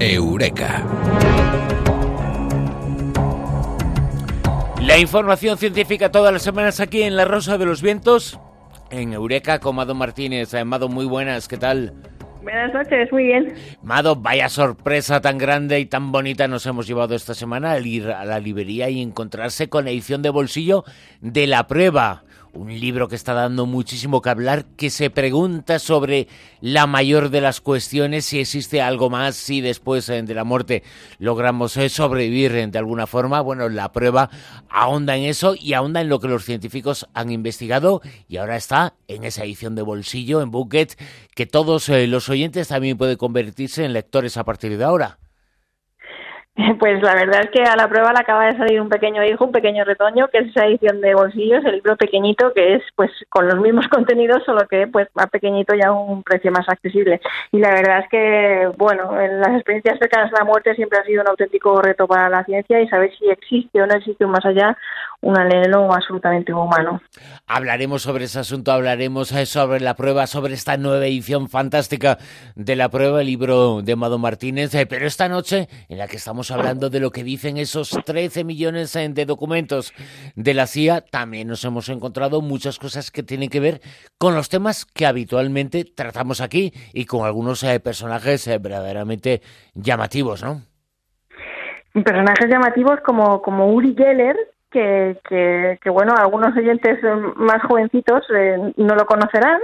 Eureka. La información científica todas las semanas aquí en La Rosa de los Vientos, en Eureka con Mado Martínez. Eh, Mado, muy buenas, ¿qué tal? Buenas noches, muy bien. Mado, vaya sorpresa tan grande y tan bonita nos hemos llevado esta semana al ir a la librería y encontrarse con la edición de bolsillo de La Prueba un libro que está dando muchísimo que hablar, que se pregunta sobre la mayor de las cuestiones, si existe algo más, si después eh, de la muerte logramos eh, sobrevivir eh, de alguna forma. Bueno, la prueba ahonda en eso y ahonda en lo que los científicos han investigado y ahora está en esa edición de bolsillo, en Bucket, que todos los oyentes también pueden convertirse en lectores a partir de ahora. Pues la verdad es que a la prueba le acaba de salir un pequeño hijo, un pequeño retoño, que es esa edición de bolsillos, el libro pequeñito, que es pues con los mismos contenidos, solo que pues más pequeñito y a un precio más accesible. Y la verdad es que, bueno, en las experiencias cercanas a la muerte siempre ha sido un auténtico reto para la ciencia y saber si existe o no existe más allá, un alelo absolutamente humano. Hablaremos sobre ese asunto, hablaremos eh, sobre la prueba, sobre esta nueva edición fantástica de la prueba, el libro de Mado Martínez, eh, pero esta noche en la que estamos hablando de lo que dicen esos 13 millones eh, de documentos de la CIA, también nos hemos encontrado muchas cosas que tienen que ver con los temas que habitualmente tratamos aquí y con algunos eh, personajes eh, verdaderamente llamativos, ¿no? Personajes llamativos como, como Uri Geller, que, que, bueno, algunos oyentes más jovencitos no lo conocerán,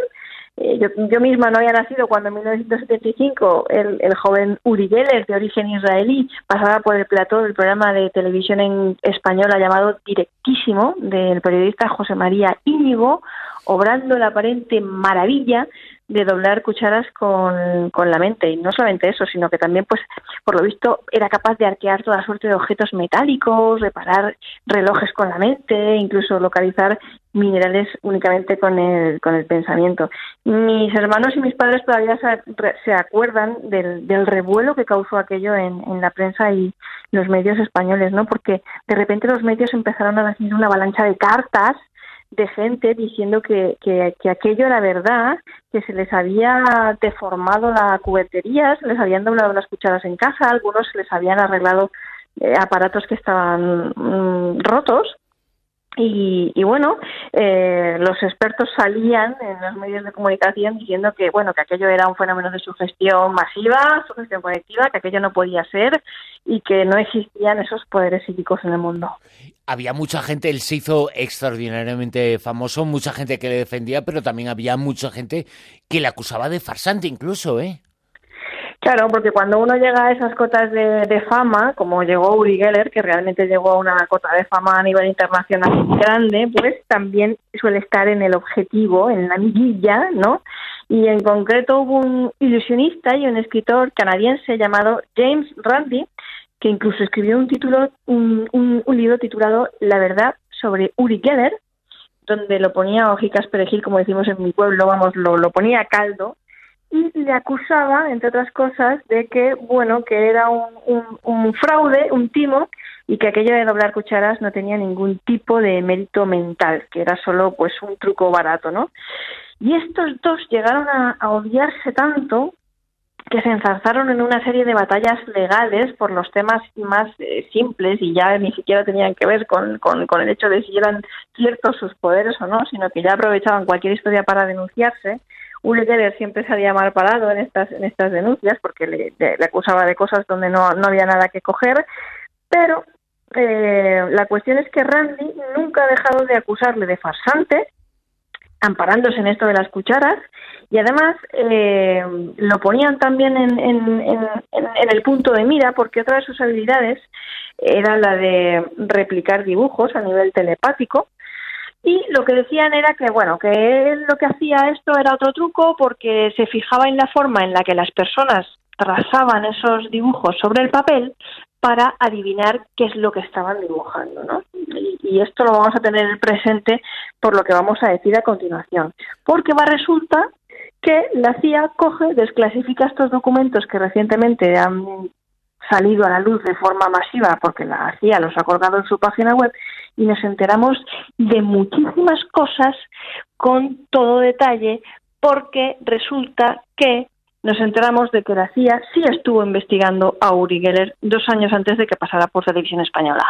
eh, yo, yo, misma no había nacido cuando en 1975 el, el joven Uri Geller, de origen israelí, pasaba por el plató del programa de televisión en española llamado Directísimo, del periodista José María Íñigo, obrando la aparente maravilla de doblar cucharas con, con la mente. Y no solamente eso, sino que también, pues, por lo visto, era capaz de arquear toda suerte de objetos metálicos, reparar relojes con la mente, incluso localizar minerales únicamente con el, con el pensamiento. Mis hermanos y mis padres todavía se, se acuerdan del, del, revuelo que causó aquello en, en, la prensa y los medios españoles, ¿no? Porque de repente los medios empezaron a decir una avalancha de cartas de gente diciendo que, que, que, aquello era verdad, que se les había deformado la cubertería, se les habían doblado las cucharas en casa, algunos se les habían arreglado eh, aparatos que estaban mm, rotos y, y, bueno, eh, los expertos salían en los medios de comunicación diciendo que bueno que aquello era un fenómeno de sugestión masiva, sugestión colectiva, que aquello no podía ser y que no existían esos poderes psíquicos en el mundo. Había mucha gente, él se hizo extraordinariamente famoso, mucha gente que le defendía, pero también había mucha gente que le acusaba de farsante incluso, ¿eh? Claro, porque cuando uno llega a esas cotas de, fama, como llegó Uri Geller, que realmente llegó a una cota de fama a nivel internacional grande, pues también suele estar en el objetivo, en la miguilla, ¿no? Y en concreto hubo un ilusionista y un escritor canadiense llamado James Randi, que incluso escribió un título, un, un, libro titulado La verdad sobre Uri Geller, donde lo ponía hojicas perejil, como decimos en mi pueblo, vamos, lo, lo ponía a caldo, y le acusaba, entre otras cosas, de que, bueno, que era un, un, fraude, un timo, y que aquello de doblar cucharas no tenía ningún tipo de mérito mental, que era solo pues un truco barato, ¿no? Y estos dos llegaron a, odiarse tanto que se enzarzaron en una serie de batallas legales por los temas más eh, simples y ya ni siquiera tenían que ver con, con, con, el hecho de si eran ciertos sus poderes o no, sino que ya aprovechaban cualquier historia para denunciarse Uli Geller siempre se había mal parado en estas, en estas denuncias porque le, le, acusaba de cosas donde no, no había nada que coger, pero eh, la cuestión es que Randy nunca ha dejado de acusarle de farsante, amparándose en esto de las cucharas, y además eh, lo ponían también en, en, en, en, el punto de mira porque otra de sus habilidades era la de replicar dibujos a nivel telepático, y lo que decían era que, bueno, que él lo que hacía esto era otro truco porque se fijaba en la forma en la que las personas trazaban esos dibujos sobre el papel para adivinar qué es lo que estaban dibujando, ¿no? Y, y, esto lo vamos a tener presente por lo que vamos a decir a continuación, porque va resulta que la CIA coge, desclasifica estos documentos que recientemente han salido a la luz de forma masiva porque la CIA los ha colgado en su página web y nos enteramos de muchísimas cosas con todo detalle porque resulta que nos enteramos de que la CIA sí estuvo investigando a Uri Geller dos años antes de que pasara por televisión española.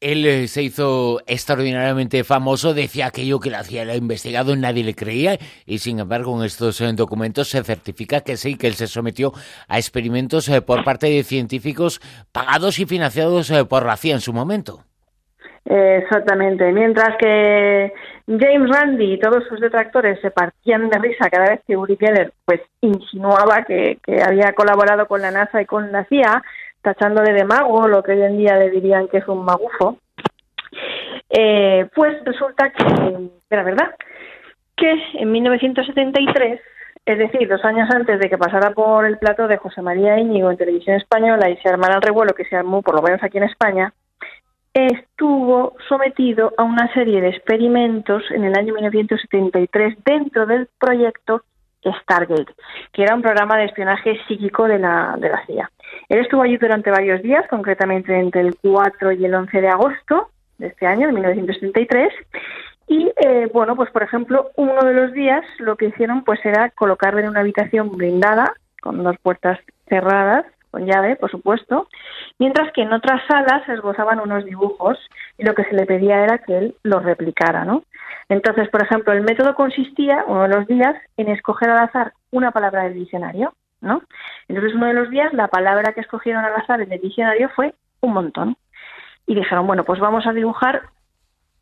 Él eh, se hizo extraordinariamente famoso, decía aquello que le ha investigado y nadie le creía, y sin embargo en estos eh, documentos se certifica que sí, que él se sometió a experimentos eh, por parte de científicos pagados y financiados por la CIA en su momento. Exactamente. Mientras que James Randi y todos sus detractores se partían de risa cada vez que Uri Geller pues insinuaba que había colaborado con la NASA y con la CIA, tachándole de mago, lo que hoy en día le dirían que es un magufo, eh, pues resulta que era verdad que en 1973 es decir, dos años antes de que pasara por el plato de José María Íñigo en televisión española y se armara el revuelo que se armó, por lo menos aquí en España, estuvo sometido a una serie de experimentos en el año 1973 dentro del proyecto Stargate, que era un programa de espionaje psíquico de la, de la CIA. Él estuvo allí durante varios días, concretamente entre el 4 y el 11 de agosto de este año, de 1973, y eh, bueno, pues por ejemplo, uno de los días lo que hicieron pues era colocarle en una habitación blindada, con dos puertas cerradas, con llave, por supuesto, mientras que en otras salas se esbozaban unos dibujos y lo que se le pedía era que él los replicara, ¿no? Entonces, por ejemplo, el método consistía, uno de los días, en escoger al azar una palabra del diccionario, ¿no? Entonces, uno de los días, la palabra que escogieron al azar en el diccionario fue un montón. Y dijeron, bueno, pues vamos a dibujar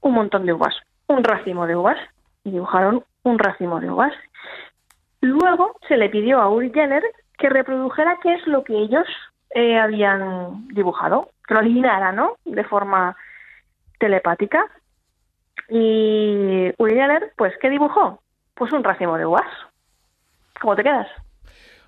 un montón de uvas, un racimo de uvas. Y dibujaron un racimo de uvas. Luego se le pidió a Uri Geller que reprodujera qué es lo que ellos eh, habían dibujado, que lo adivinara, ¿no? De forma telepática. Y Uri Geller, pues, ¿qué dibujó? Pues un racimo de uvas. ¿Cómo te quedas?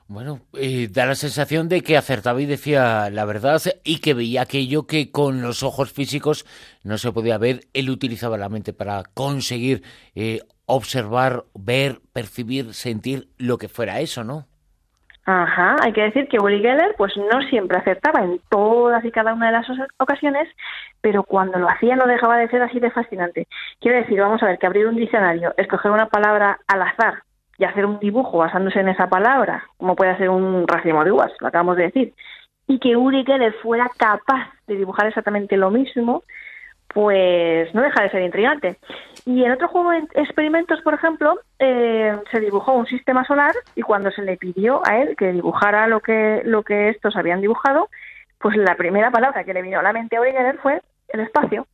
Bueno, eh, da la sensación de que acertaba y decía la verdad y que veía aquello que con los ojos físicos no se podía ver. Él utilizaba la mente para conseguir eh, observar, ver, percibir, sentir lo que fuera eso, ¿no? Ajá, hay que decir que Uri Geller pues no siempre acertaba en todas y cada una de las ocasiones, pero cuando lo hacía no dejaba de ser así de fascinante. Quiero decir, vamos a ver, que abrir un diccionario, escoger una palabra al azar y hacer un dibujo basándose en esa palabra, como puede ser un racimo de uvas, lo acabamos de decir, y que Uri Geller fuera capaz de dibujar exactamente lo mismo, pues no deja de ser intrigante. Y en otro juego de experimentos, por ejemplo, eh, se dibujó un sistema solar y cuando se le pidió a él que dibujara lo que, lo que estos habían dibujado, pues la primera palabra que le vino a la mente a Geller fue el espacio.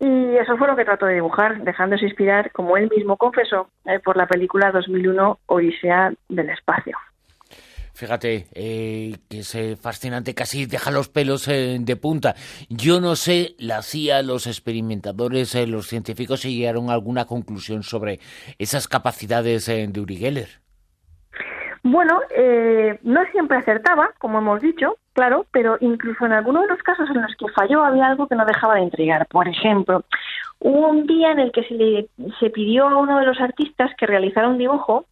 Y eso fue lo que trató de dibujar, dejándose inspirar, como él mismo confesó, eh, por la película 2001 Odisea del Espacio. Fíjate, eh, que es eh, fascinante, casi deja los pelos eh, de punta. Yo no sé, la CIA, los experimentadores, los científicos, si llegaron a alguna conclusión sobre esas capacidades de Uri Geller. Bueno, no siempre acertaba, como hemos dicho, claro, pero incluso en algunos de los casos en los que falló había algo que no dejaba de intrigar. Por ejemplo, hubo un día en el que se le se pidió a uno de los artistas que realizara un dibujo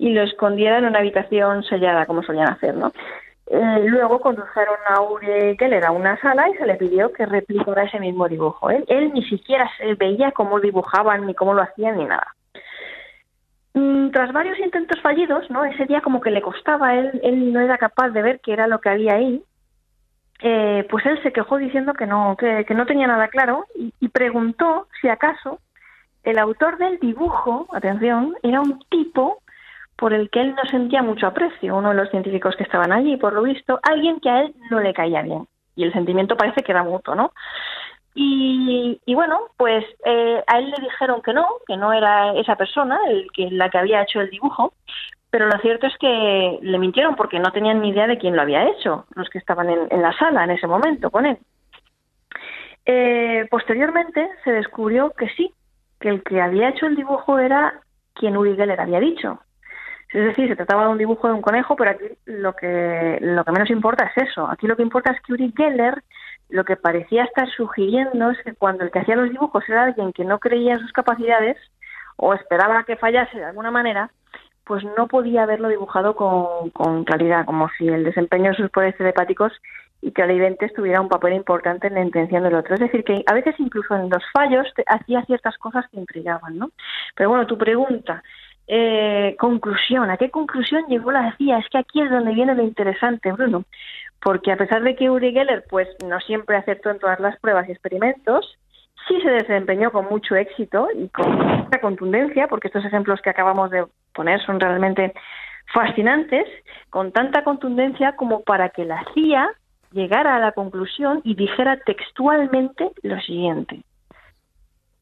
y lo escondiera en una habitación sellada, como solían hacer, ¿no? Eh, luego condujeron a Uri Geller a una sala y se le pidió que replicara ese mismo dibujo. Él, él ni siquiera se veía cómo dibujaban, ni cómo lo hacían, ni nada. Mm, tras varios intentos fallidos, ¿no? Ese día como que le costaba, él, él no era capaz de ver qué era lo que había ahí. Eh, pues él se quejó diciendo que no, que, no tenía nada claro y, y preguntó si acaso el autor del dibujo, atención, era un tipo por el que él no sentía mucho aprecio, uno de los científicos que estaban allí, por lo visto, alguien que a él no le caía bien. Y el sentimiento parece que era mutuo, ¿no? Y, bueno, pues eh, a él le dijeron que no, que no era esa persona el que, la que había hecho el dibujo, pero lo cierto es que le mintieron porque no tenían ni idea de quién lo había hecho, los que estaban en, la sala en ese momento con él. Eh, posteriormente se descubrió que sí, que el que había hecho el dibujo era quien Uri Geller había dicho, es decir, se trataba de un dibujo de un conejo, pero aquí lo que, lo que menos importa es eso. Aquí lo que importa es que Uri Geller lo que parecía estar sugiriendo es que cuando el que hacía los dibujos era alguien que no creía en sus capacidades o esperaba que fallase de alguna manera, pues no podía haberlo dibujado con, con claridad, como si el desempeño de sus poderes telepáticos y que el tuviera un papel importante en la intención del otro. Es decir, que a veces incluso en los fallos hacía ciertas cosas que intrigaban, ¿no? Pero bueno, tu pregunta, eh, conclusión. ¿A qué conclusión llegó la CIA? Es que aquí es donde viene lo interesante, Bruno. Porque a pesar de que Uri Geller pues, no siempre acertó en todas las pruebas y experimentos, sí se desempeñó con mucho éxito y con mucha contundencia, porque estos ejemplos que acabamos de poner son realmente fascinantes, con tanta contundencia como para que la CIA llegara a la conclusión y dijera textualmente lo siguiente.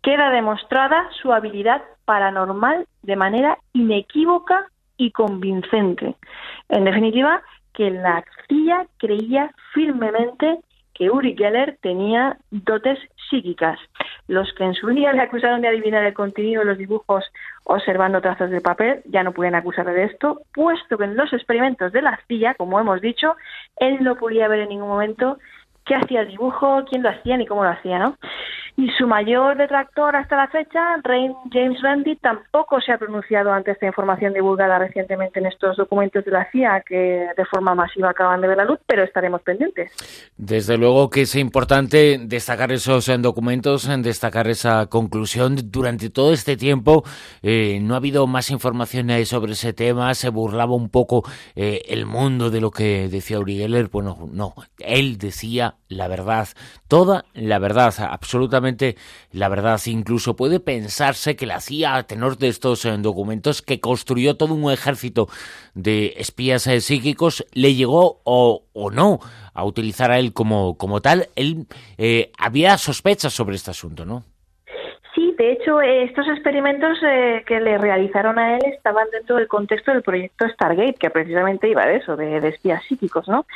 Queda demostrada su habilidad paranormal de manera inequívoca y convincente. En definitiva, que la CIA creía firmemente que Uri Geller tenía dotes psíquicas. Los que en su día le acusaron de adivinar el contenido de los dibujos observando trazos de papel ya no pueden acusarle de esto, puesto que en los experimentos de la CIA, como hemos dicho, él no podía ver en ningún momento qué hacía el dibujo, quién lo hacía ni cómo lo hacía, ¿no? Y su mayor detractor hasta la fecha, James Randi, tampoco se ha pronunciado ante esta información divulgada recientemente en estos documentos de la CIA que de forma masiva acaban de ver la luz, pero estaremos pendientes. Desde luego que es importante destacar esos eh, documentos, destacar esa conclusión. Durante todo este tiempo eh, no ha habido más información sobre ese tema, se burlaba un poco eh, el mundo de lo que decía Uri Geller. Bueno, no, él decía la verdad, toda la verdad, absolutamente la verdad. Incluso puede pensarse que la CIA, a tenor de estos eh, documentos, que construyó todo un ejército de espías eh, psíquicos, le llegó o, no a utilizar a él como, como tal. Él eh, había sospechas sobre este asunto, ¿no? De hecho, estos experimentos que le realizaron a él estaban dentro del contexto del proyecto Stargate, que precisamente iba de eso, de, espías psíquicos, ¿no?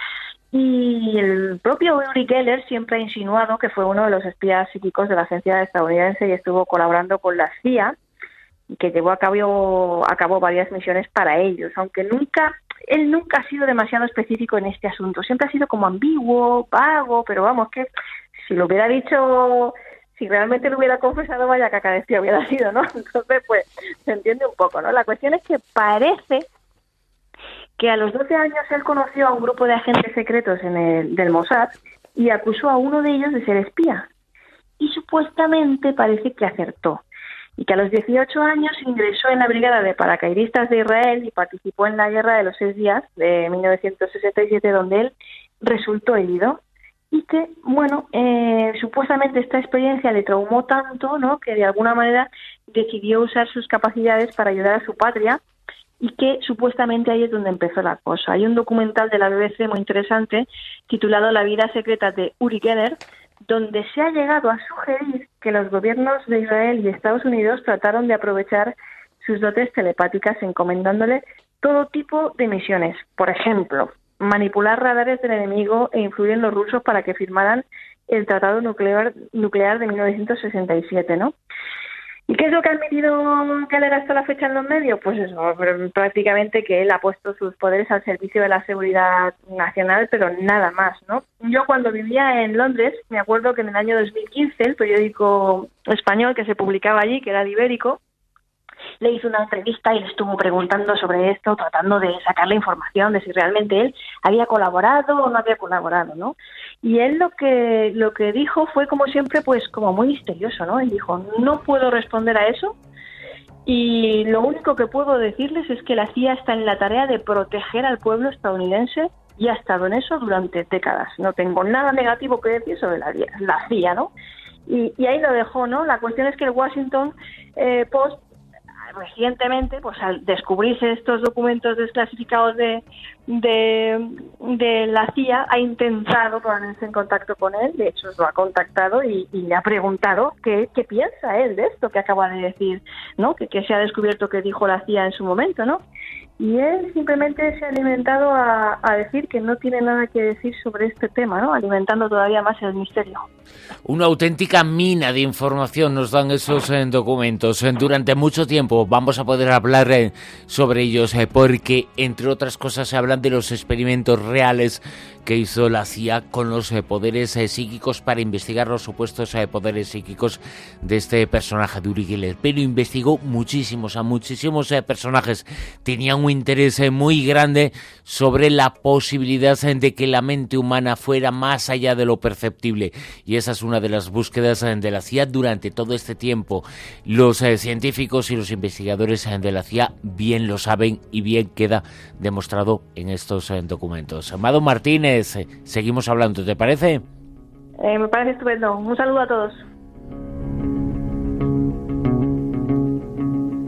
Y el propio Uri Geller siempre ha insinuado que fue uno de los espías psíquicos de la agencia estadounidense y estuvo colaborando con la CIA que llevó a cabo, a cabo varias misiones para ellos, aunque nunca él nunca ha sido demasiado específico en este asunto, siempre ha sido como ambiguo, vago, pero vamos, que si lo hubiera dicho, si realmente lo hubiera confesado, vaya caca de hubiera sido, ¿no? Entonces, pues, se entiende un poco, ¿no? La cuestión es que parece que a los 12 años él conoció a un grupo de agentes secretos en el, del Mossad y acusó a uno de ellos de ser espía. Y supuestamente parece que acertó. Y que a los 18 años ingresó en la Brigada de Paracaidistas de Israel y participó en la Guerra de los Seis Días de 1967, donde él resultó herido. Y que, bueno, eh, supuestamente esta experiencia le traumó tanto, ¿no? Que de alguna manera decidió usar sus capacidades para ayudar a su patria y que supuestamente ahí es donde empezó la cosa. Hay un documental de la BBC muy interesante titulado La vida secreta de Uri Geller, donde se ha llegado a sugerir que los gobiernos de Israel y Estados Unidos trataron de aprovechar sus dotes telepáticas encomendándole todo tipo de misiones. Por ejemplo, manipular radares del enemigo e influir en los rusos para que firmaran el Tratado Nuclear, nuclear de 1967, ¿no? ¿Y qué es lo que ha admitido Keller hasta la fecha en los medios? Pues eso, prácticamente que él ha puesto sus poderes al servicio de la seguridad nacional, pero nada más, ¿no? Yo cuando vivía en Londres, me acuerdo que en el año 2015 el periódico español que se publicaba allí, que era el Ibérico, le hizo una entrevista y le estuvo preguntando sobre esto, tratando de sacarle información de si realmente él había colaborado o no había colaborado, ¿no? Y él lo que lo que dijo fue como siempre, pues como muy misterioso, ¿no? Él dijo no puedo responder a eso y lo único que puedo decirles es que la CIA está en la tarea de proteger al pueblo estadounidense y ha estado en eso durante décadas. No tengo nada negativo que decir sobre la, la CIA, ¿no? Y, y, ahí lo dejó, ¿no? La cuestión es que el Washington eh, Post recientemente, pues al descubrirse estos documentos desclasificados de, de, la CIA, ha intentado ponerse en contacto con él, de hecho lo ha contactado y, le ha preguntado qué, qué, piensa él de esto que acaba de decir, ¿no? Que, que se ha descubierto que dijo la CIA en su momento, ¿no? Y él simplemente se ha alimentado a, decir que no tiene nada que decir sobre este tema, ¿no? alimentando todavía más el misterio. Una auténtica mina de información nos dan esos eh, documentos. Eh, durante mucho tiempo vamos a poder hablar eh, sobre ellos porque, entre otras cosas, se hablan de los experimentos reales que hizo la CIA con los eh, poderes eh, psíquicos para investigar los supuestos eh, poderes psíquicos de este personaje de Uri Geller. Pero investigó muchísimos, a muchísimos personajes. Tenían un interés muy grande sobre la posibilidad de que la mente humana fuera más allá de lo perceptible. Y esa es una de las búsquedas de la CIA durante todo este tiempo. Los científicos y los investigadores de la CIA bien lo saben y bien queda demostrado en estos documentos. Amado Martínez, seguimos hablando, ¿te parece? Eh, me parece estupendo. Un saludo a todos.